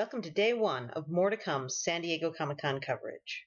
Welcome to day one of more to come San Diego Comic Con coverage.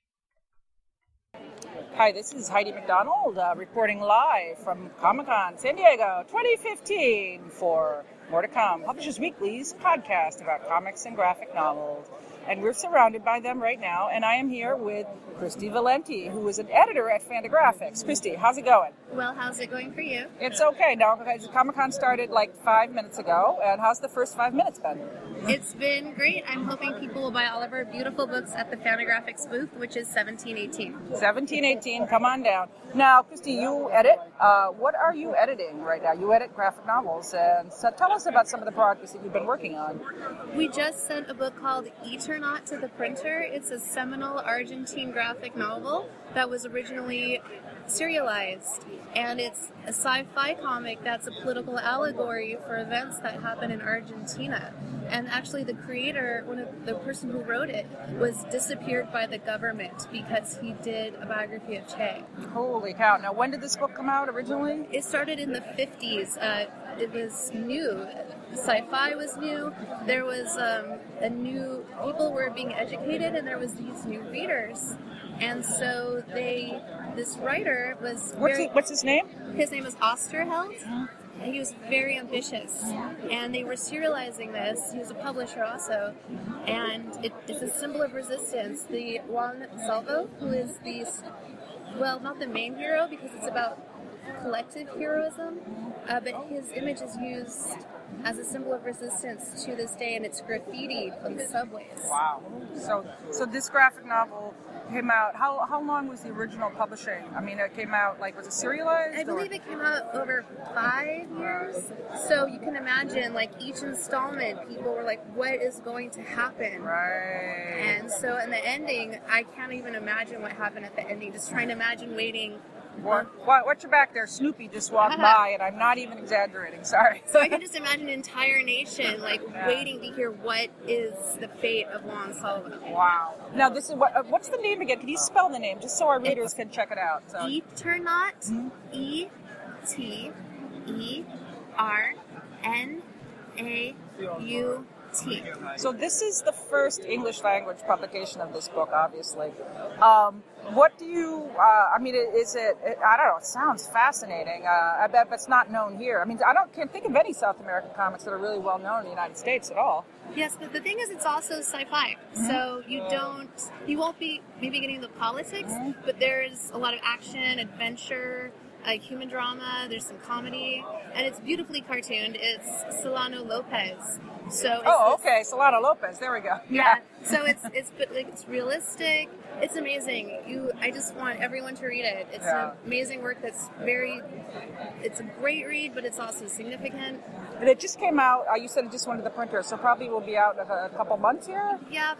Hi, this is Heidi MacDonald uh, reporting live from Comic Con San Diego 2015 for More to Come, Publishers Weekly's podcast about comics and graphic novels and we're surrounded by them right now. And I am here with Kristy Valenti, who is an editor at Fantagraphics. Kristy, how's it going? Well, how's it going for you? It's okay. Now, Comic Con started like five minutes ago, and how's the first five minutes been? It's been great. I'm hoping people will buy all of our beautiful books at the Fantagraphics booth, which is 1718. 1718, come on down. Now, Kristy, you edit. Uh, what are you editing right now? You edit graphic novels, and so tell us about some of the projects that you've been working on. We just sent a book called Eternaut to the printer. It's a seminal Argentine graphic novel that was originally serialized. And it's a sci fi comic that's a political allegory for events that happen in Argentina. And actually, the creator, one of the person who wrote it, was disappeared by the government because he did a biography of Che. Holy cow. Now, when did this book come out originally? It started in the 50s. Uh, it was new. Sci-fi was new. There was um, a new people were being educated, and there was these new readers, and so they. This writer was. What's, very, what's his name? His name is Oesterheld. And he was very ambitious, and they were serializing this. He was a publisher also, and it, it's a symbol of resistance. The Juan Salvo, who is the well, not the main hero because it's about collective heroism, uh, but his image is used as a symbol of resistance to this day, and it's graffitied on the subways. Wow! So, so this graphic novel came out. How how long was the original publishing? I mean, it came out like was it serialized? I believe or? it came out over five years. So you can imagine, like each installment, people were like, "What is going to happen?" Right. And so, in the ending, I can't even imagine what happened at the ending. Just trying to imagine waiting what, what, what's your back there? Snoopy just walked by, and I'm not even exaggerating. Sorry. So I can just imagine an entire nation like yeah. waiting to hear what is the fate of Juan Salvo. Wow. Now this is what? Uh, what's the name again? Can you spell the name just so our readers it's can check it out? So. Eternaut. Mm-hmm. E T E R N A U So this is the first English language publication of this book, obviously. Um, what do you? Uh, I mean, is it, I don't know. It sounds fascinating. Uh, I bet, but it's not known here. I mean, I don't can't think of any South American comics that are really well known in the United States at all. Yes, but the thing is, it's also sci-fi. Mm-hmm. So you don't, you won't be maybe getting the politics, mm-hmm. but there's a lot of action, adventure like human drama. There's some comedy, and it's beautifully cartooned. It's Solano Lopez. So oh, okay, Solano Lopez. There we go. Yeah. yeah. so it's it's but like it's realistic. It's amazing. You, I just want everyone to read it. It's yeah. an amazing work. That's very. It's a great read, but it's also significant. And it just came out. Uh, you said it just went to the printer, so probably will be out in a, a couple months here. Yeah,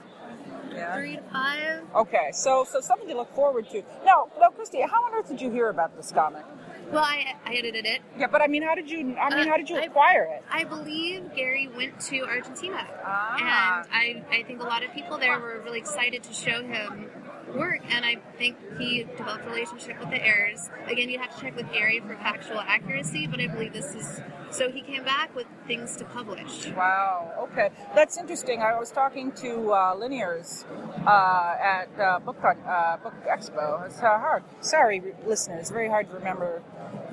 yeah. three to five. Okay, so so something to look forward to. No, no, Kristy, how on earth did you hear about this comic? Well, I, I edited it. Yeah, but I mean, how did you? I mean, uh, how did you acquire I, it? I believe Gary went to Argentina, ah. and I I think a lot of people there were really excited to show him work, and I think he developed a relationship with the heirs. Again, you'd have to check with Gary for factual accuracy, but I believe this is so he came back with things to publish. Wow. Okay, that's interesting. I was talking to uh, Linears uh, at uh, Book uh, Book Expo. It's uh, hard. Sorry, listeners. Very hard to remember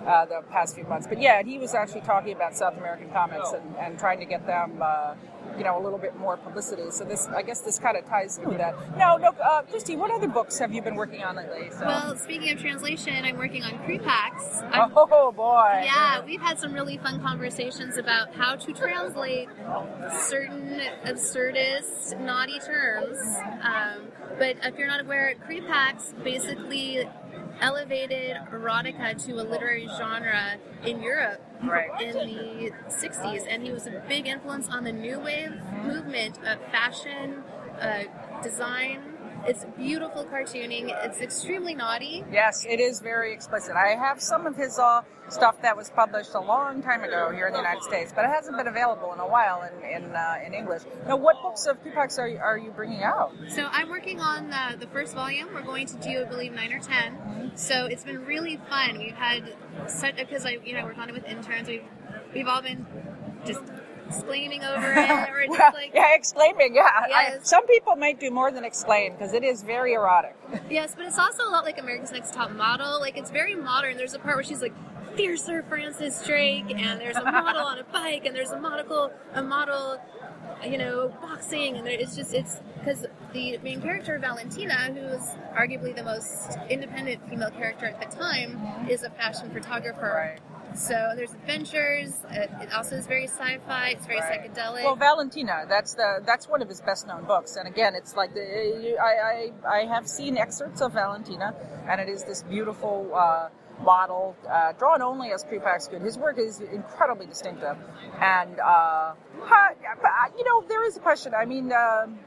uh, the past few months. But yeah, he was actually talking about South American comics and, and trying to get them, uh, you know, a little bit more publicity. So this, I guess, this kind of ties into that. Now, no, uh, Kristy, what other books have you been working on lately? So. Well, speaking of translation, I'm working on Crepax. oh boy! Yeah, we've had some really fun conversations about how to translate certain absurdist, naughty terms. Um, but if you're not aware, Crepax basically elevated erotica to a literary genre in Europe right. in the 60s. And he was a big influence on the new wave movement of fashion, uh, design, it's beautiful cartooning. It's extremely naughty. Yes, it is very explicit. I have some of his uh, stuff that was published a long time ago here in the United States, but it hasn't been available in a while in in, uh, in English. Now, what books of Crepax are you, are you bringing out? So I'm working on the, the first volume. We're going to do, I believe, nine or 10 So it's been really fun. We've had such because I you know work on it with interns. We've we've all been just exclaiming over it or just like yeah, exclaiming. Yeah, I- some people might do more than exclaim because it is very erotic. Yes, but it's also a lot like America's Next Top Model. Like it's very modern. There's a part where she's like fiercer Francis Drake, and there's a model on a bike, and there's a model, a model, you know, boxing, and there, it's just it's because the main character Valentina, who is arguably the most independent female character at the time, is a fashion photographer. So there's adventures. It, it also is very sci-fi. It's very Right. psychedelic. Well, Valentina, that's the that's one of his best known books. And again, it's like the, I, I I have seen excerpts of Valentina, and it is this beautiful uh, model uh, drawn only as Crepax could. His work is incredibly distinctive, and uh, is a question. I mean. Um,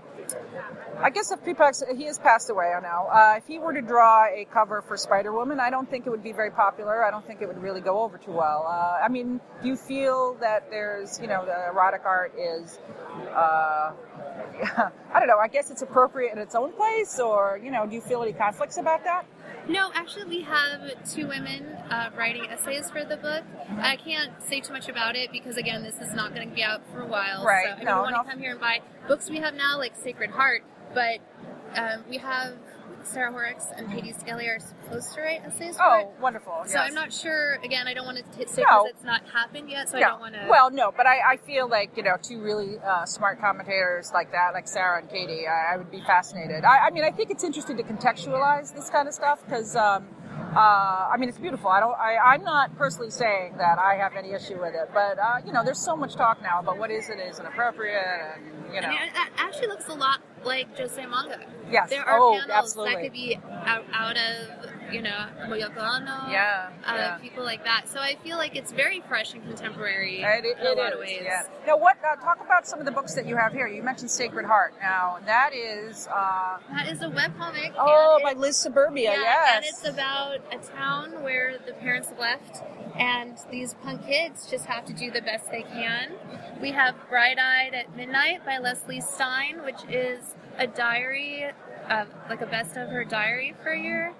I guess if he has passed away now. Uh, if he were to draw a cover for Spider Woman, I don't think it would be very popular. I don't think it would really go over too well. Uh, I mean, do you feel that there's, you know, the erotic art is, uh, I don't know. I guess it's appropriate in its own place, or you know, do you feel any conflicts about that? No, actually, we have two women uh, writing essays for the book. I can't say too much about it because, again, this is not going to be out for a while. Right. So, I mean, No, you want no. to come here and buy books we have now, like Sacred Heart, but um, we have Sarah Horrocks and Katie Skelly are supposed to write essays for it. Oh, wonderful. So yes. I'm not sure. Again, I don't want to t- say No. it's not happened yet, so I don't want to. Well, no, but I, I feel like you know two really uh, smart commentators like that, like Sarah and Katie, I, I would be fascinated. I, I mean, I think it's interesting to contextualize this kind of stuff because. Um, uh, I mean, it's beautiful. I don't. I, I'm not personally saying that I have any issue with it, but uh, you know, there's so much talk now about what is and isn't appropriate, and you know, I mean, that actually looks a lot like josei manga. yes. There are oh, panels absolutely. that could be out, out of, you know, Moyoco Anno. Yeah, Uh, yeah. People like that. So I feel like it's very fresh and contemporary It, it, in a it lot is, of ways. yeah. Now, what? Uh, talk about some of the books that you have here. You mentioned Sacred Heart. Now, that is. Uh, That is a webcomic. oh, by Liz Suburbia. yeah, yes. and it's about a town where the parents left, and these punk kids just have to do the best they can. We have Bright Eyed at Midnight by Leslie Stein, which is a diary, uh, like a best of her diary for a year.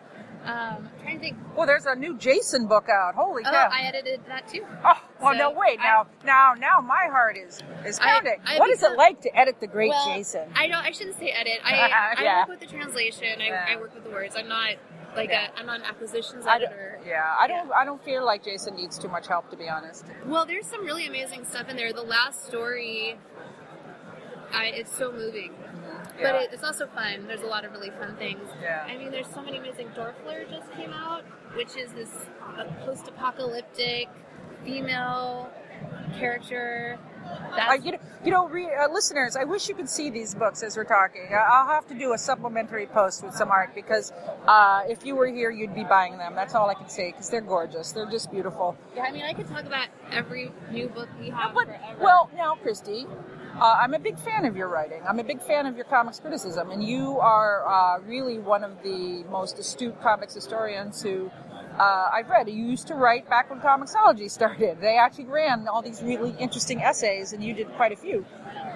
Um, I'm trying to think. Well, there's a new Jason book out. Holy Oh, cow! I edited that too. oh, well, so no, wait. I- Now, now, now, my heart is is pounding. I what is it like to edit the great well, Jason? I don't. I shouldn't say edit. I, I work with the translation. I, Yeah. I work with the words. I'm not like Yeah. a. I'm not an acquisitions I editor. yeah, I don't. I don't feel like Jason needs too much help, to be honest. Well, there's some really amazing stuff in there. The last story, I, it's so moving, but it, it's also fun. There's a lot of really fun things. Yeah. I mean, there's so many amazing. Dorfler just came out, which is this uh, post-apocalyptic female character. That's Uh, you know, you know re, uh, listeners, I wish you could see these books as we're talking. I'll have to do a supplementary post with some art because uh, if you were here, you'd be buying them. That's all I can say because they're gorgeous. They're just beautiful. yeah. I mean, I could talk about every new book we have But forever. well, now, Kristy, uh, I'm a big fan of your writing. I'm a big fan of your comics criticism, and you are uh, really one of the most astute comics historians who. Uh, I've read. You used to write back when Comixology started. They actually ran all these really interesting essays, and you did quite a few.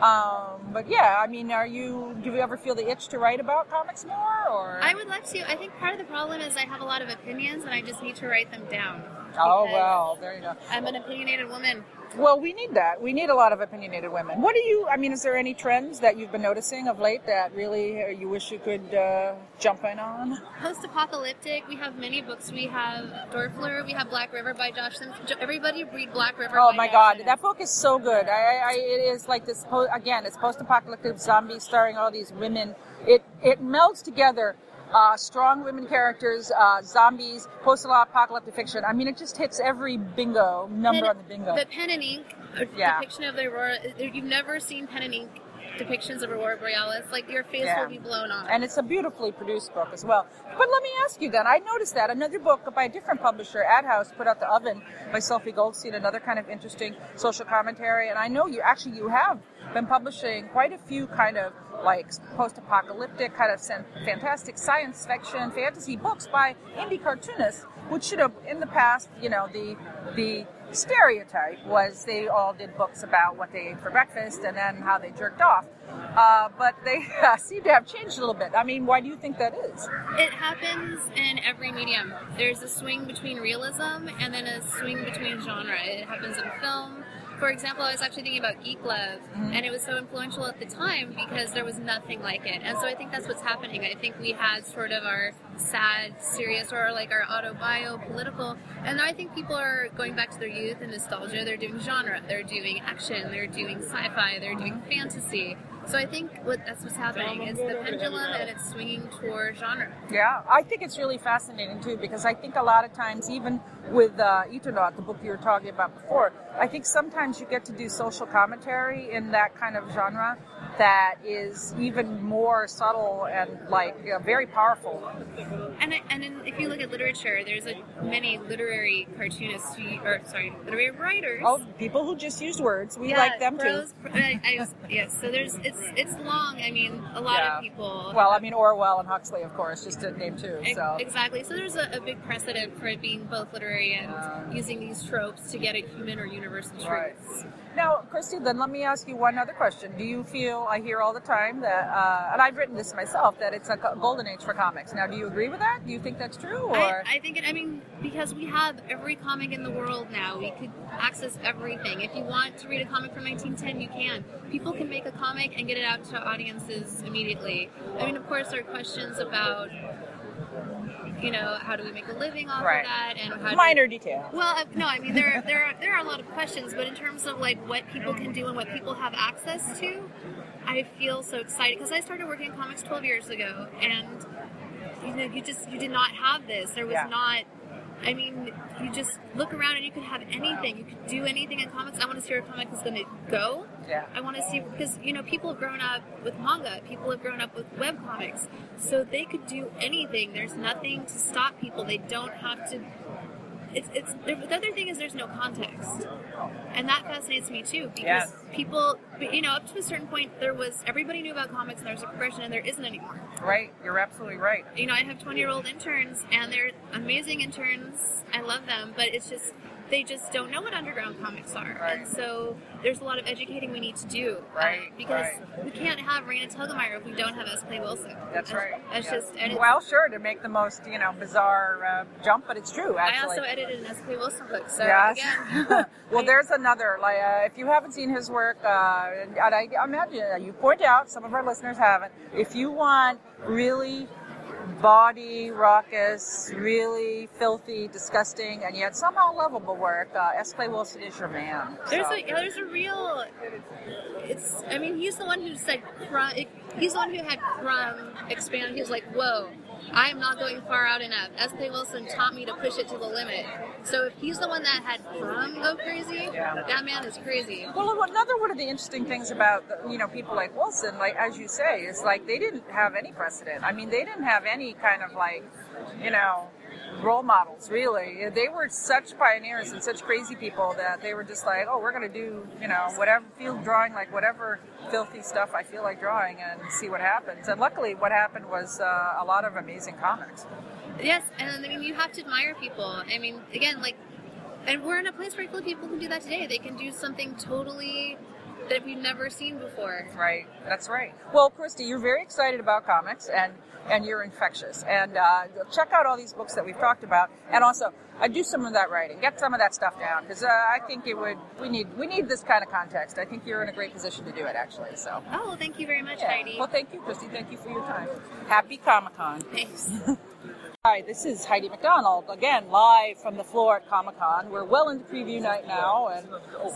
Um, but yeah, I mean, are you? Do you ever feel the itch to write about comics more, or? I would love to. I think part of the problem is I have a lot of opinions and I just need to write them down. oh well, there you go. I'm an opinionated woman. Well, we need that. We need a lot of opinionated women. What do you? I mean, is there any trends that you've been noticing of late that really uh, you wish you could uh, jump in on? Post-apocalyptic. We have many books. We have Dorfler. We have Black River by Josh Simmons. Everybody read Black River. Oh my Josh God, that book is so good. I, I, it is like this. Again, it's post-apocalyptic zombies starring all these women. It it melds together. Uh, strong women characters, uh, zombies, post-apocalyptic fiction. I mean, it just hits every bingo number Pen- on the bingo. The pen and ink Yeah. depiction of the Aurora. uh, You've never seen pen and ink depictions of Aurora Borealis. Like your face Yeah. will be blown off. And it's a beautifully produced book as well. But let me ask you then, I noticed that another book by a different publisher, Ad House, put out The Oven by Sophie Goldstein, another kind of interesting social commentary. And I know you actually you have been publishing quite a few kind of like post-apocalyptic kind of fantastic science fiction fantasy books by indie cartoonists, which should have in the past, you know, the the stereotype was they all did books about what they ate for breakfast and then how they jerked off. Uh, but they uh, seem to have changed a little bit. I mean, why do you think that is? It happens in every medium. There's a swing between realism and then a swing between genre. It happens in film. For example, I was actually thinking about Geek Love, mm-hmm. and it was so influential at the time because there was nothing like it. And so I think that's what's happening. I think we had sort of our sad, serious, or like our autobio, political, and I think people are going back to their youth and nostalgia. They're doing genre, they're doing action, they're doing sci-fi, they're doing fantasy. So I think what that's what's happening. is the pendulum and it's swinging toward genre. Yeah, I think it's really fascinating too because I think a lot of times, even with uh, the book you were talking about before, I think sometimes you get to do social commentary in that kind of genre that is even more subtle and like uh, very powerful. And and in, if you look at literature, there's a, many literary cartoonists, who, or sorry, literary writers. Oh, people who just use words, we Yeah, like them prose, too. I, I yes, so there's it's it's long. I mean, a lot Yeah. of people. Well, I mean Orwell and Huxley, of course, just to name two. So Exactly. So there's a, a big precedent for it being both literary and using these tropes to get at human or universal truths. Right. Now, Kristy, then let me ask you one other question. Do you feel, I hear all the time that, uh, and I've written this myself, that it's a golden age for comics. Now, do you agree with that? Do you think that's true? Or I, I think it. I mean, because we have every comic in the world now, we could access everything. If you want to read a comic from 1910, you can. People can make a comic and get it out to audiences immediately. I mean, of course, there are questions about, you know, how do we make a living off Right. of that, and minor detail. Well, uh, no, I mean there there are, there are a lot of questions, but in terms of like what people can do and what people have access to, I feel so excited because I started working in comics 12 years ago, and you know, you just you did not have this. There was Yeah. not. I mean, you just look around and you could have anything. You could do anything in comics. I want to see where a comic is going to go. Yeah. I want to see because you know people have grown up with manga, people have grown up with web comics, so they could do anything. There's nothing to stop people. They don't have to. It's it's the other thing is there's no context, and that fascinates me too because Yes. people, you know, up to a certain point there was everybody knew about comics and there was a progression, and there isn't anymore. Right. You're absolutely right. You know, I have 20 year old interns, and they're amazing interns. I love them, but it's just they just don't know what underground comics are, Right. and so there's a lot of educating we need to do. uh, Right, because right. we can't have Raina Telgemeier if we don't have S. Clay Wilson. That's right. That's Yeah. just and well, sure, to make the most, you know, bizarre uh, jump, but it's true, actually. I also edited an S. Clay Wilson book, so Yes. again, well, there's another. Like, uh, if you haven't seen his work, uh, and I imagine uh, you point out some of our listeners haven't. If you want really body raucous, really filthy, disgusting, and yet somehow lovable work, uh, S. Clay Wilson is your man. There's So- a there's a real. It's. I mean, he's the one who said Crumb. He's the one who had Crumb expand. He was like, "Whoa, I am not going far out enough." S. Clay Wilson taught me to push it to the limit. So if he's the one that had Crumb go crazy, that man is crazy. Well, another one of the interesting things about you know people like Wilson, like as you say, is like they didn't have any precedent. I mean, they didn't have any kind of like, you know, role models really. They were such pioneers and such crazy people that they were just like, oh, we're gonna do you know whatever field drawing, like whatever filthy stuff I feel like drawing, and see what happens. And luckily, what happened was uh, a lot of amazing comics. Yes, and I mean, you have to admire people. I mean, again, like, and we're in a place where people can do that today. They can do something totally that we've never seen before. Right. That's right. Well, Kristy, you're very excited about comics and and you're infectious. And uh, check out all these books that we've talked about, and also uh, do some of that writing. Get some of that stuff down because uh, I think it would. We need we need this kind of context. I think you're in a great position to do it, actually. So. Oh, well, thank you very much, Yeah. Heidi. Well, thank you, Kristy. Thank you for your time. Happy Comic Con. Thanks. Hi, this is Heidi MacDonald again, live from the floor at Comic Con. We're well into preview night now, and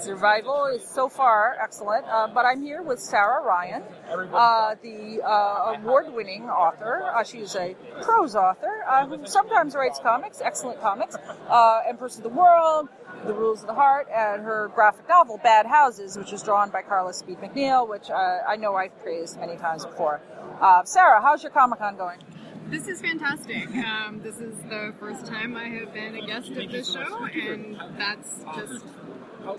survival is so far excellent. Uh, but I'm here with Sara Ryan, uh, the uh, award-winning author. Uh, she's a prose author uh, who sometimes writes comics, excellent comics, uh, Empress of the World. The Rules of the Heart, and her graphic novel Bad Houses, which was drawn by Carla Speed McNeil, which uh, I know I've praised many times before. Uh, Sara, how's your Comic Con going? This is fantastic. Um, this is the first time I have been a guest of this show, and that's just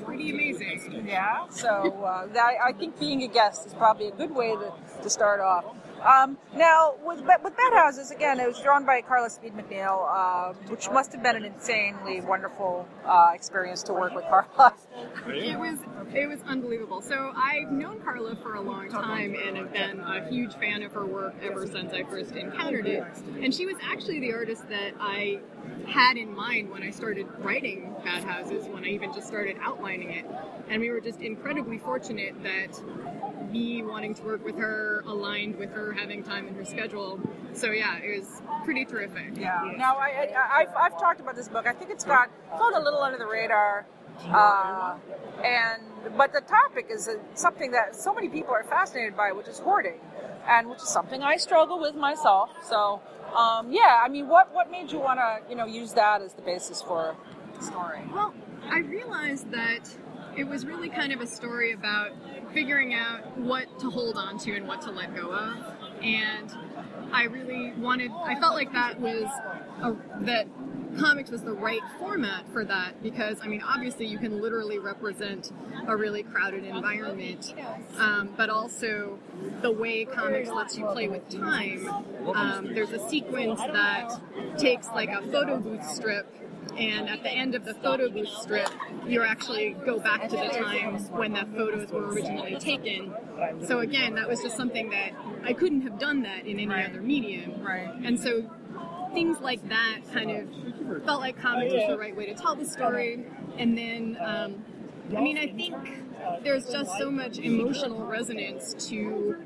pretty amazing. Yeah. So uh, that, I think being a guest is probably a good way to, to start off. Um, now, with with Bad Houses, again, it was drawn by Carla Speed McNeil, uh, which must have been an insanely wonderful uh, experience to work with Carla. It was it was unbelievable. So I've known Carla for a long time and have been a huge fan of her work ever since I first encountered it. And she was actually the artist that I had in mind when I started writing Bad Houses, when I even just started outlining it. And we were just incredibly fortunate that me wanting to work with her aligned with her having time in her schedule. So yeah, it was pretty terrific. Yeah. Now, I, I, I've, I've talked about this book. I think it's got flown a little under the radar. Uh, and but the topic is something that so many people are fascinated by, which is hoarding, and which is something I struggle with myself. So, um, yeah, I mean, what what made you want to you know use that as the basis for the story? Well, I realized that it was really kind of a story about figuring out what to hold on to and what to let go of, and I really wanted. I felt like that was a, that comics was the right format for that because I mean obviously you can literally represent a really crowded environment um, but also the way comics lets you play with time um, there's a sequence that takes like a photo booth strip and at the end of the photo booth strip, you actually go back to the times when the photos were originally taken. So again, that was just something that I couldn't have done that in any Right. other medium. Right. And so things like that kind of felt like comics was the right way to tell the story. And then, um, I mean, I think there's just so much emotional resonance to,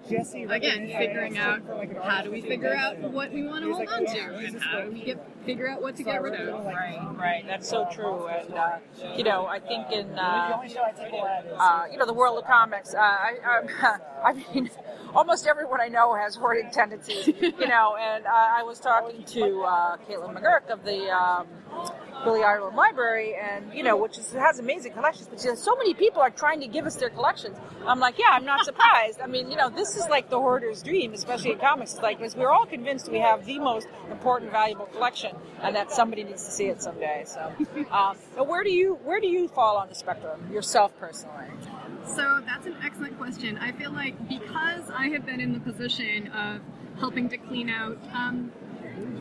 again, figuring out how do we figure out what we want to hold on to and how do we get figure out what to get rid of. Right, right. That's so true. And uh, you know, I think in uh, uh, you know the world of comics, uh, I, I, I mean, almost everyone I know has hoarding tendencies. You know, and uh, I was talking to uh, Caitlin McGurk of the. Um, Billy Ireland Library, and you know, which is, has amazing collections. But says so many people are trying to give us their collections. I'm like, yeah, I'm not surprised. I mean, you know, this is like the hoarder's dream, especially in comics. It's like because we're all convinced we have the most important, valuable collection, and that somebody needs to see it someday. So, um, where do you where do you fall on the spectrum yourself personally? So that's an excellent question. I feel like because I have been in the position of helping to clean out um,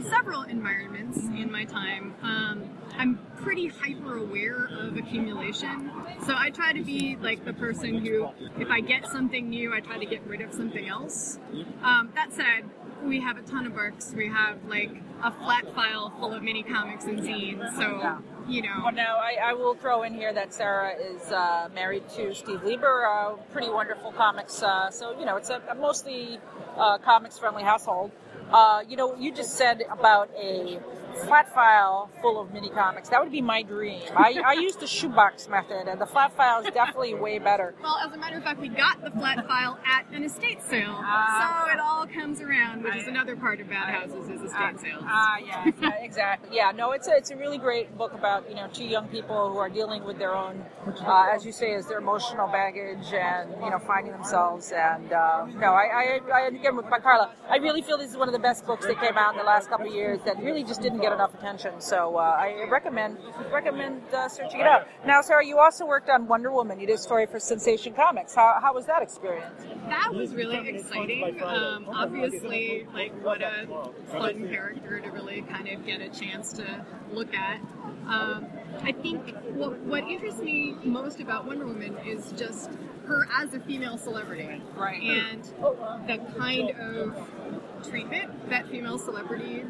several environments in my time, um, I'm pretty hyper aware of accumulation. So I try to be like the person who, if I get something new, I try to get rid of something else. Um, that said, we have a ton of books. We have like a flat file full of mini comics and zines. So. You know. Well, now I, I will throw in here that Sara is uh, married to Steve Lieber, pretty wonderful comics. Uh, so you know, it's a, a mostly uh, comics friendly household. Uh, you know, you just said about a flat file full of mini comics. That would be my dream. I, I use the shoebox method, and the flat file is definitely way better. Well, as a matter of fact, we got the flat file at an estate sale, Ah. so it all comes around, which is another part of Bad Houses is estate sales. Ah, yeah, yeah, exactly. Yeah, no, it's a, it's a really great book about you know two young people who are dealing with their own, uh, as you say, is their emotional baggage and you know finding themselves. And uh, no, I, I, I again with by Carla, I really feel this is one of the best books that came out in the last couple of years that really just didn't get enough attention. So uh, I recommend recommend uh, searching it out. Now, Sara, you also worked on Wonder Woman. You did a story for Sensation Comics. How, how was that experience? that was really exciting. Um, obviously, like what a fun character to really kind of get a chance to look at. Um, I think what, what interests me most about Wonder Woman is just her as a female celebrity, Right. And the kind of treatment that female celebrity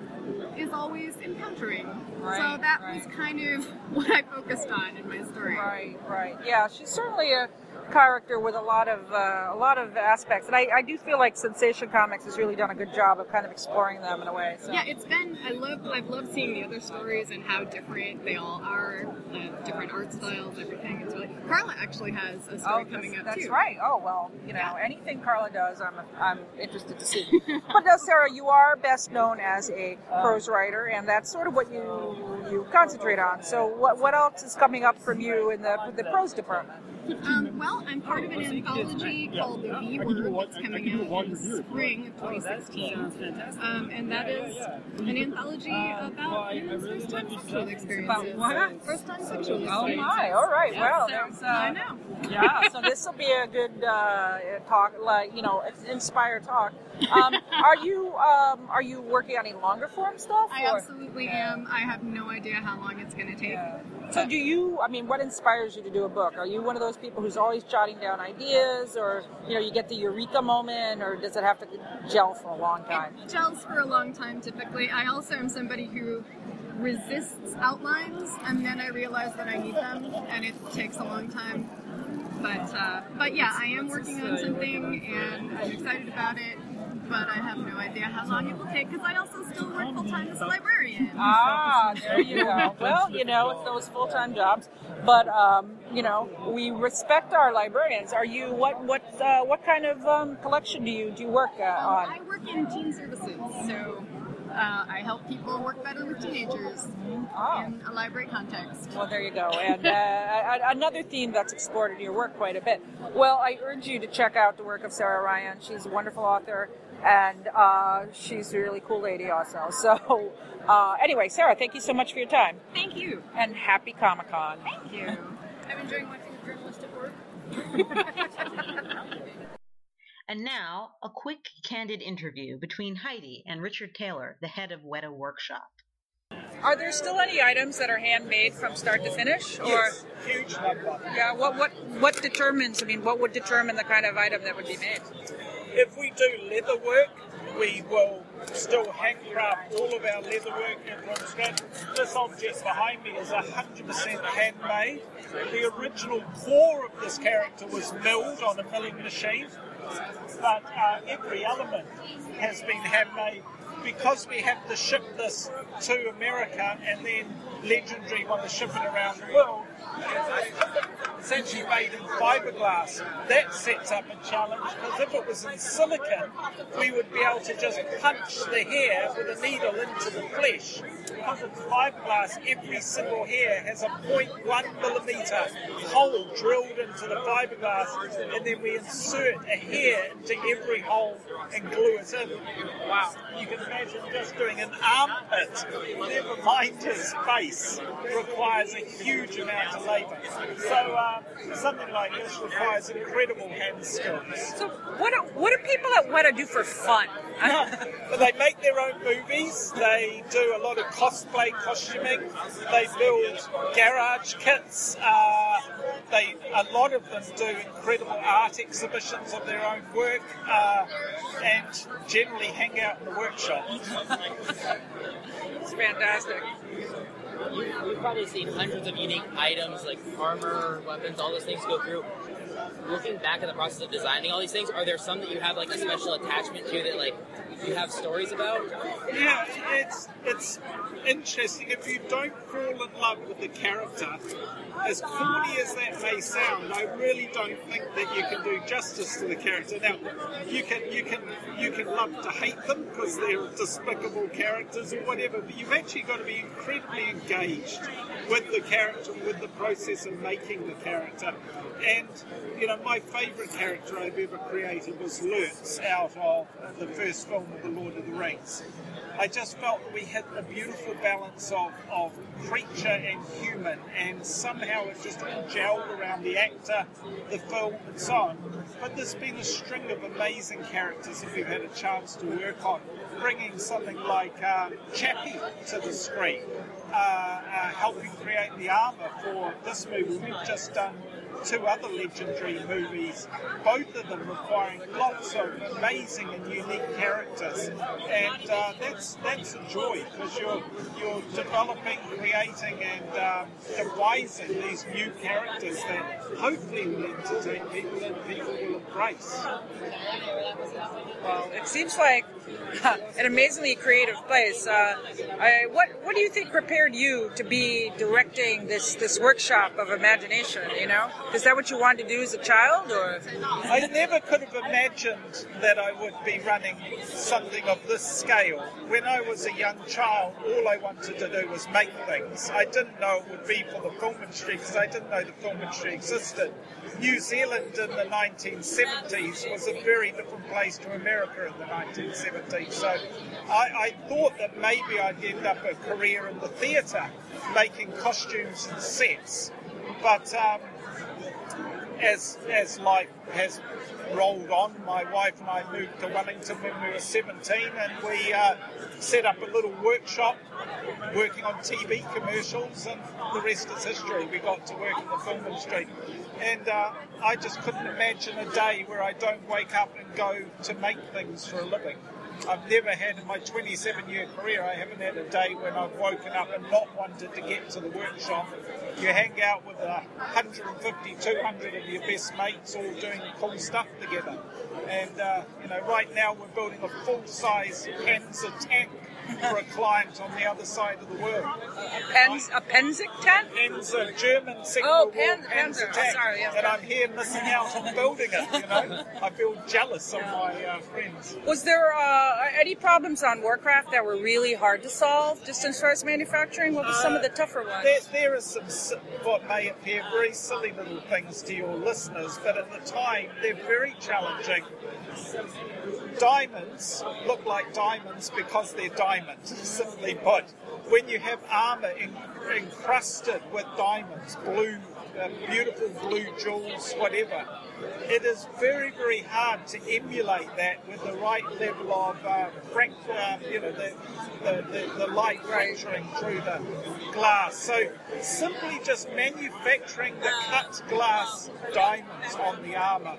is always encountering. Right, so that right. was kind of what I focused on in my story. Right, right. Yeah, she's certainly a character with a lot of uh, a lot of aspects, and I, I do feel like Sensation Comics has really done a good job of kind of exploring them in a way. So. Yeah, it's been. I love. I've loved seeing the other stories and how different they all are. The different art styles, everything. It's really. Carla actually has a story Oh, coming up that's too. That's right. Oh well, you know, anything Carla does, I'm I'm interested to see. but now, Sara, you are best known as a prose writer, and that's sort of what you you concentrate on. So, what what else is coming up from you in the the prose department? Um, well, I'm part of an anthology called The V Word that's coming out in spring of 2016. Um, and that is an anthology about women's first time sexual experiences. About what? First time sexual experiences. Oh my! All right. Well, So, there's. Uh, I know. yeah, so this will be a good uh, talk, like you know, inspire talk. Um, are you um, are you working on any longer form stuff? I or- absolutely am. I have no idea how long it's going to take. So do you? I mean, what inspires you to do a book? Are you one of those people who's always jotting down ideas, or you know, you get the eureka moment, or does it have to gel for a long time? It gels for a long time typically. I also am somebody who resists outlines and then I realize that I need them and it takes a long time. But uh, but yeah, I am working on something and I'm excited about it. But I have no idea how long it will take because I also still work full time as a librarian. Ah, there you go. Well, you know, it's those full time jobs, but um, you know, we respect our librarians. Are you what what uh, what kind of um, collection do you do you work uh, Um, on? I work in teen services, so uh, I help people work better with teenagers Oh. in a library context. Well, there you go. And uh, another theme that's explored in your work quite a bit. Well, I urge you to check out the work of Sara Ryan. She's a wonderful author, and uh, she's a really cool lady also. So, uh, anyway, Sara, thank you so much for your time, Thank you. and happy Comic Con. Thank you. I'm enjoying watching the journalistic work. And now, a quick, candid interview between Heidi and Richard Taylor, the head of Weta Workshop. Are there still any items that are handmade from start to finish, or Yes, huge number. yeah, what what what determines? I mean, what would determine the kind of item that would be made? If we do leather work, we will still handcraft all of our leather work from scratch. This object behind me is 100% handmade. The original core of this character was milled on a milling machine, but uh, every element has been handmade because we have to ship this to America and then Legendary want to ship it around the world. It's actually made in fiberglass. That sets up a challenge because if it was in silicon, we would be able to just punch the hair with a needle into the flesh. Because it's fiberglass, every single hair has a 0.1 millimeter hole drilled into the fiberglass, and then we insert a hair into every hole and glue it in. Wow. You can imagine just doing an armpit, never mind his face, requires a huge amount of labour. So um, something like this requires incredible hand skills. So, what do, what do people at Weta do for fun? but they make their own movies. They do a lot of cosplay costuming. They build garage kits. Uh, they a lot of them do incredible art exhibitions of their own work, uh, and generally hang out in the workshop. It's fantastic. You, you've probably seen hundreds of unique items like armor, weapons, all those things go through. Looking back at the process of designing all these things, are there some that you have like a special attachment to that like you have stories about? Yeah, it's it's interesting. If you don't fall in love with the character, as corny as that may sound, I really don't think that you can do justice to the character. Now, you can you can you can love to hate them because they're despicable characters or whatever, but you've actually got to be incredibly engaged with the character, with the process of making the character. And you know, my favourite character I've ever created was Lurtz out of the first film of The Lord of the Rings. I just felt that we had a beautiful balance of, of creature and human, and somehow it just all gelled around the actor, the film, and so on. But there's been a string of amazing characters that we've had a chance to work on, bringing something like um, Chappie to the screen, uh, uh, helping create the armour for this movie. We've just done two other legendary movies, both of them requiring lots of amazing and unique characters, and uh, that's that's a joy because you're you're developing, creating, and um, devising these new characters that hopefully will entertain people and people will embrace. Well, it seems like an amazingly creative place. Uh, I, what what do you think prepared you to be directing this this workshop of imagination? You know, is that what you wanted to do as a child, or I never could have imagined that I would be running something of this scale. When I was a young child, all I wanted to do was make things. I didn't know it would be for the film industry because I didn't know the film industry existed. New Zealand in the 1970s was a very different place to America in the 1970s. So I, I thought that maybe I'd end up a career in the theatre, making costumes and sets. But um, as as life has rolled on, my wife and I moved to Wellington when we were 17, and we uh, set up a little workshop working on TV commercials, and the rest is history. We got to work in the film industry, and uh, I just couldn't imagine a day where I don't wake up and go to make things for a living. I've never had in my 27 year career, I haven't had a day when I've woken up and not wanted to get to the workshop. You hang out with 150, 200 of your best mates all doing cool stuff together. And, uh, you know, right now we're building a full size Panzer tank for a client on the other side of the world. a Pens a Penzig tent? Panzer, German Second Oh, Pan- Panzer Panzer. tank. Sorry, yes, and. I'm here missing out on building it, you know. I feel jealous of my uh, friends. Was there uh, any problems on Warcraft that were really hard to solve, just as far as manufacturing? What was some of the tougher ones? There, there are some what may appear very silly little things to your listeners, but at the time they're very challenging. Diamonds look like diamonds because they're diamonds, simply put. When you have armour en- encrusted with diamonds, blue, uh, beautiful blue jewels, whatever, it is very, very hard to emulate that with the right level of uh, uh, you know, the, the, the, the light fracturing through the glass. So simply just manufacturing the cut glass diamonds on the armour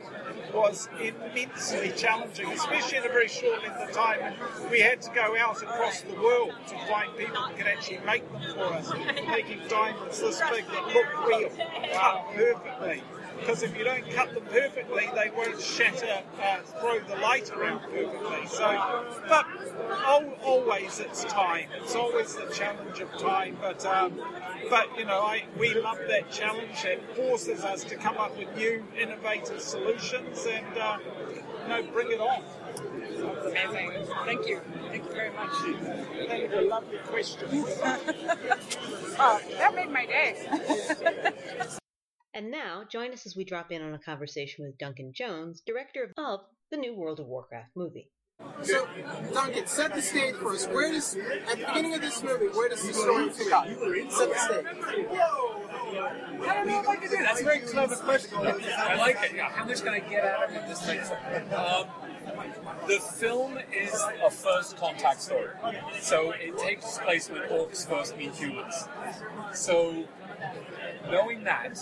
was immensely challenging, especially in a very short length of time. And we had to go out across the world to find people who could actually make them for us, making diamonds this big that look real, cut perfectly. Because if you don't cut them perfectly, they won't shatter, uh, throw the light around perfectly. So, but al- always it's time. It's always the challenge of time. But um, but you know, I we love that challenge. It forces us to come up with new, innovative solutions, and uh, you know, bring it on. Amazing. Thank you. Thank you very much. Thank you. For lovely question. Oh, that made my day. And now, join us as we drop in on a conversation with Duncan Jones, director of, of the new World of Warcraft movie. So, Duncan, set the stage for us. Where does, at the beginning of this movie, where does the story pick up? Set the stage. I don't know if I can do that. That's a very clever question. I like it. Yeah. How much can I get out of it? This thing. Um, the film is a first contact story, so it takes place when orcs first meet humans. So, knowing that,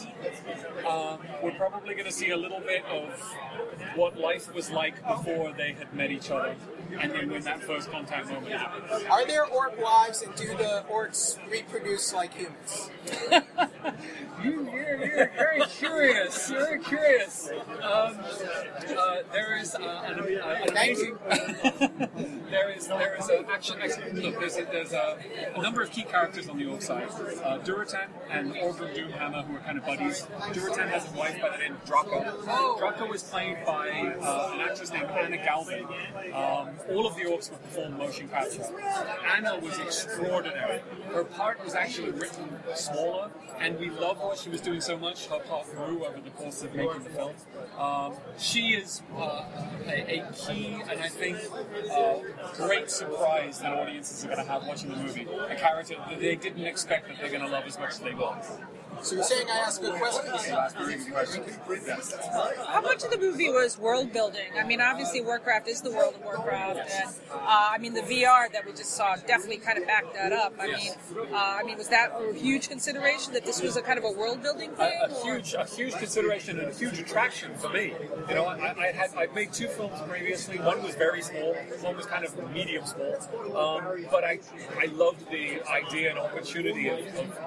um, we're probably going to see a little bit of what life was like before they had met each other, and then when that first contact moment happens. Are there orc wives, and do the orcs reproduce like humans? You, you're, you're very curious. You're very curious. Um, uh, there is uh, an, uh, an amazing. there is there is a action. action look, there's a, there's a, a number of key characters on the orc side. Uh, Durotan and Orgrim Doomhammer, who are kind of buddies. Durotan has a wife by the name of Draka. Draka is played by uh, an actress named Anna Galvin. Um, all of the orcs were performed motion capture. Anna was extraordinary. Her part was actually written smaller, and we loved what she was doing so much. Her part grew over the course of making the film. Um, she is uh, a, a key, and I think uh, great surprise that audiences are going to have watching the movie. A character that they didn't expect that they're going to love as much as they will. So you're saying I ask good questions? That's a very good question. Yes. How much of the movie was world building? I mean, obviously, Warcraft is the world of Warcraft, and uh, I mean, the VR that we just saw definitely kind of backed that up. I mean, uh, I mean, was that a huge consideration that this was a kind of a world building thing? a, a huge, a huge consideration and a huge attraction for me. You know, I, I had I've made two films previously. One was very small. One was kind of medium small. Um, but I I loved the idea and opportunity of, of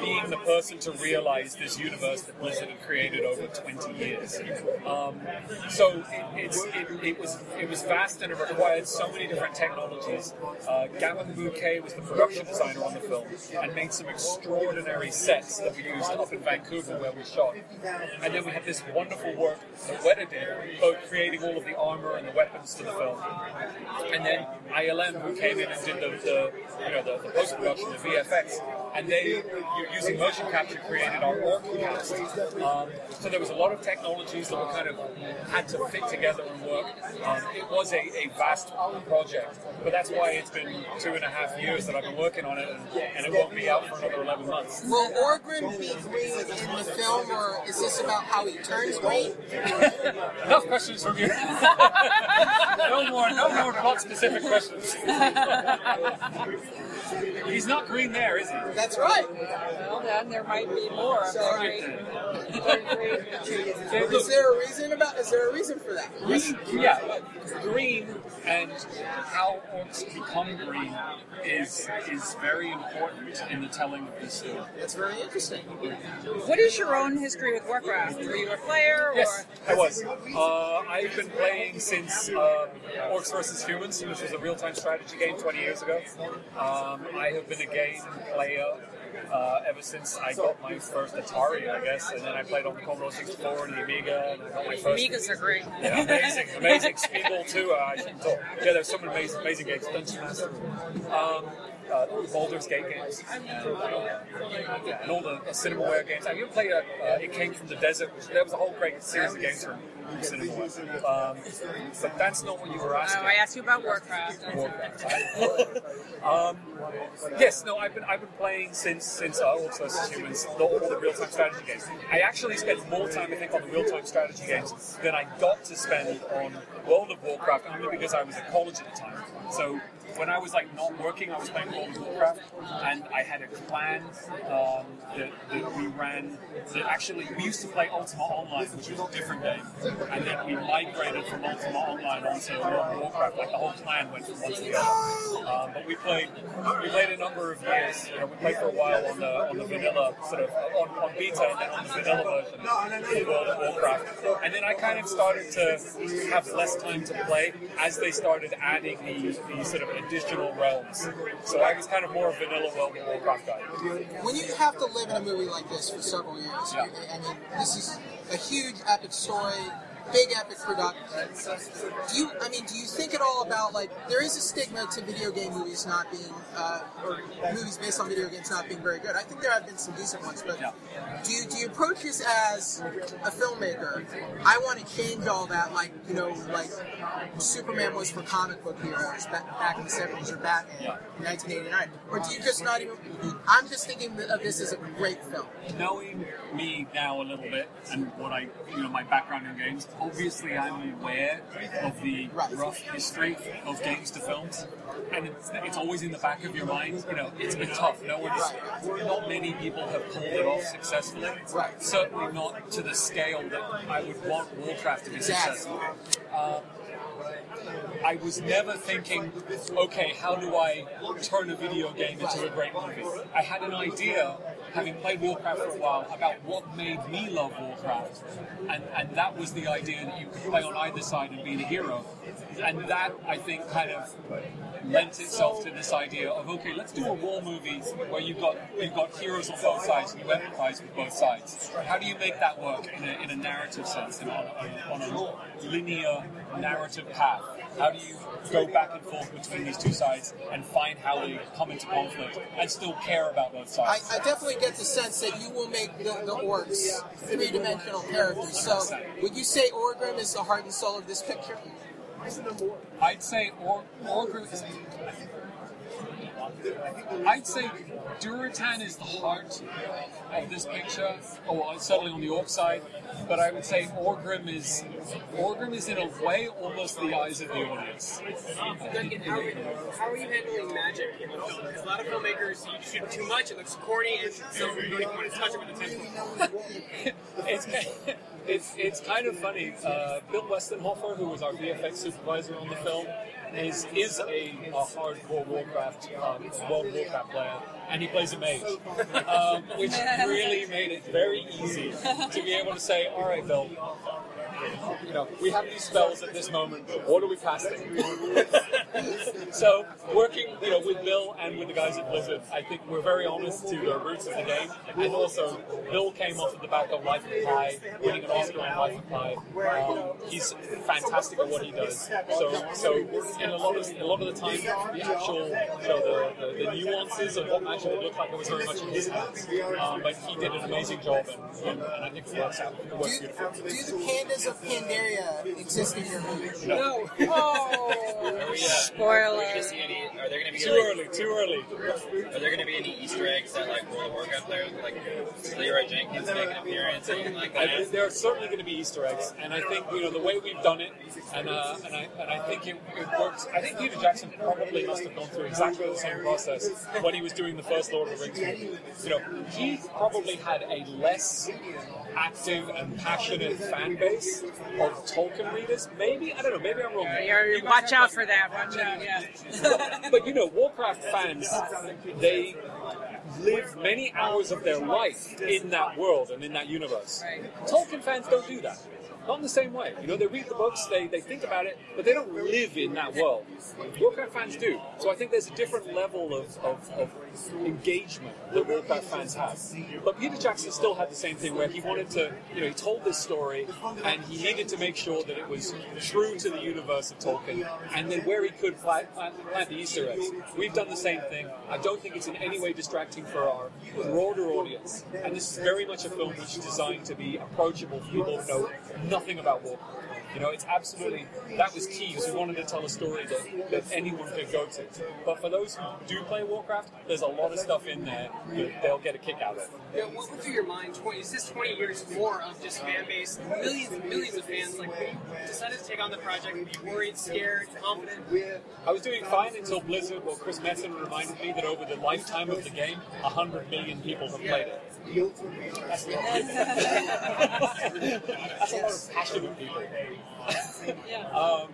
being the person to realize this universe that Blizzard had created over 20 years. Um, so it, it, it was it was vast and it required so many different technologies. Uh, Gavin Bocquet was the production designer on the film and made some extraordinary sets that we used up in Vancouver where we shot. And then we had this wonderful work that Weta did, both creating all of the armor and the weapons for the film. And then ILM, who came in and did the, the you know the, the post production, the VFX, and they using motion capture created our orc cast. Um, so there was a lot of technologies that were kind of had to fit together and work. Um, it was a, a vast project, but that's why it's been two and a half years that I've been working on it, and, and it won't be out for another 11 months. Will Orgrim be green in the film, or is this about how he turns green? Enough questions from you. no more, no more plot specific questions. He's not green there, is he? That's right. Well, then there might be more. of that green- Is there a reason about? Is there a reason for that? Green, yeah, green and how orcs become green is is very important in the telling of this story. That's very interesting. What is your own history with Warcraft? Were you a player? Or? Yes, I was. Uh, I've been playing since um, Orcs vs. Humans, which was a real-time strategy game 20 years ago. Um, I have been a game player uh, ever since I got my first Atari, I guess, and then I played on the Commodore 64 and the Amiga, and I got my first. Amigas are great. Yeah, amazing, amazing. Spiegel too. Uh, I shouldn't talk. Yeah, there's some amazing, amazing games. Dungeon Master, um, uh, Baldur's Gate games, and, uh, and all the, the Cinemaware games. I even played. Uh, uh, it came from the desert. Which, there was a whole great series of games from Cinemaware. Um, but that's not what you were asking. Oh, I asked you about Warcraft. um, yes, no, I've been I've been playing since since uh, Orcs vs Humans, the, all the real time strategy games. I actually spent more time, I think, on the real time strategy games than I got to spend on World of Warcraft, only because I was at college at the time. So when I was like not working, I was playing World of Warcraft, and I had a clan um, that, that we ran. That actually we used to play Ultima Online, which was a different game, and then we migrated from Ultima Online onto World of Warcraft. Like the whole clan went from one to the other. Um, but we played we played a number of years. You know, we played for a while on the on the vanilla sort of on, on beta, and then on the vanilla version of World of Warcraft. And then I kind of started to have less time to play as they started adding the, these sort of additional realms. So I was kind of more a vanilla World of Warcraft guy. When you have to live in a movie like this for several years, Yeah. I mean, this is a huge epic story, big epic production. Do you, I mean, do you think at all about like there is a stigma to video game movies not being, uh, or movies based on video games not being very good? I think there have been some decent ones, but Yeah. do you do you approach this as a filmmaker? I want to change all that, like you know, like Superman was for comic book heroes back, in the seventies or Batman in 1989, or do you just not even? I'm just thinking of this as a great film. knowing me now a little bit and what I, you know, my background in games, obviously I'm aware of the rough history of games to films, and it's, it's always in the back of your mind. You know, it's been tough. No one's, not many people have pulled it off successfully. Right. Certainly not to the scale that I would want Warcraft to be successful. Um, I was never thinking, okay, how do I turn a video game into a great movie? I had an idea, having played Warcraft for a while, about what made me love Warcraft. And, and that was the idea that you could play on either side and be the hero. And that, I think, kind of lent itself to this idea of, okay, let's do a war movie where you've got, you've got heroes on both sides and you empathize with both sides. How do you make that work in a, in a narrative sense, and on, a, on a linear narrative path? How do you go back and forth between these two sides and find how they come into conflict and still care about both I, sides? I definitely get the sense that you will make the, the orcs three-dimensional characters. So, would you say Orgrim is the heart and soul of this picture? I'd say or, Orgrim is. I'd say Durotan is the heart of this picture, or well, certainly on the orc side. But I would say Orgrim is Orgrim is in a way almost the eyes of the audience. Duncan, how are, you, how are you handling magic in the film? Because a lot of filmmakers, you shoot too much, it looks corny, and so you don't even want to touch it with a 10 it's, it's, it's it's kind of funny. Uh, Bill Westenhofer, who was our VFX supervisor on the film, is is a, a hardcore Warcraft um, World Warcraft player, and he plays a mage, um, which really made it very easy to be able to say, "All right, Bill." You know, we have these spells at this moment. What are we casting? so, working, you know, with Bill and with the guys at Blizzard, I think we're very honest to the roots of the game. And also, Bill came off of the back of Life of Pi, winning an Oscar on Life of Pi. Um, he's fantastic at what he does. So, so in a lot of a lot of the time, the actual, you know, the, the, the nuances of what magic looked like, it was very much in his hands. Um, but he did an amazing job, and, and, and I think it works out. It works Do, beautifully. do the pandas of Pandaria exist in your movie? No. Oh, Are we, spoiler. Are gonna see any? Are there gonna be Too like, early, too early. Are there gonna be any Easter eggs that like World of Warcraft players like Leeroy Jenkins make an appearance, anything like I, there are certainly going to be Easter eggs, and I think you know the way we've done it, and uh, and I and I think it, it works. I think Peter Jackson probably must have gone through exactly the same process when he was doing the first Lord of the Rings movie. You know, he probably had a less active and passionate fan base of Tolkien readers. Maybe I don't know. Maybe I'm wrong. Yeah, You guys watch out for that. Watch out. Yeah. but you know, Warcraft fans, they live many hours of their life in that world and in that universe. Tolkien fans don't do that. Not in the same way. You know, they read the books, they, they think about it, but they don't live in that world. Warcraft fans do. So I think there's a different level of, of, of engagement that Warcraft fans have. But Peter Jackson still had the same thing where he wanted to, you know, he told this story and he needed to make sure that it was true to the universe of Tolkien and then where he could plant, plant, plant the Easter eggs. We've done the same thing. I don't think it's in any way distracting for our broader audience. And this is very much a film which is designed to be approachable for people who know nothing about Warcraft. You know, it's absolutely that was key because we wanted to tell a story that, that anyone could go to. But for those who do play Warcraft, there's a lot of stuff in there that they'll get a kick out of. Yeah, what went through your mind? 20, is this 20 years more of just fan base, millions and millions of fans? Like, when you decided to take on the project, were you worried, scared, confident? I was doing fine until Blizzard, well, Chris Metzen reminded me that over the lifetime of the game, 100 million people have played it. That's, That's a lot of passionate people. um,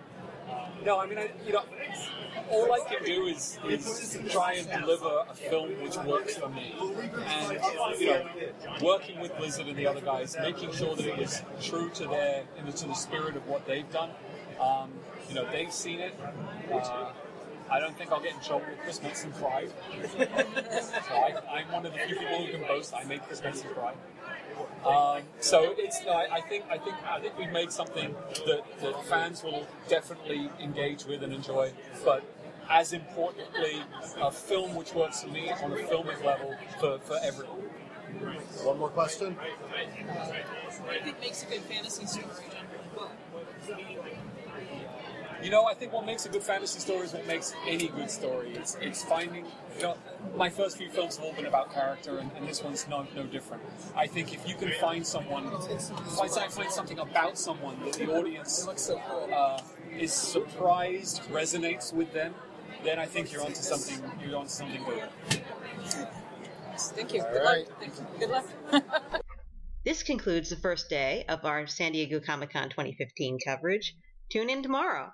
no, I mean, I, you know, all I can do is, is try and deliver a film which works for me. And, you know, working with Blizzard and the other guys, making sure that it is true to their, to the spirit of what they've done. Um, you know, they've seen it. Uh, I don't think I'll get in trouble with Chris Metzen cried. so I, I'm one of the few people who can boast I made Chris Metzen cry. Um, so it's I, I think I think I think we've made something that, that fans will definitely engage with and enjoy. But as importantly, a film which works for me on a filmic level for, for everyone. One more question. What do you think makes a good fantasy story, John? You know, I think what makes a good fantasy story is what makes any good story. It's it's finding. You know, my first few films have all been about character, and, and this one's no no different. I think if you can find someone, find, find something about someone that the audience uh, is surprised, resonates with them, then I think you're onto something. You're onto something good. Thank you. All Good right. luck. Thank you. Good luck. This concludes the first day of our San Diego Comic Con 2015 coverage. Tune in tomorrow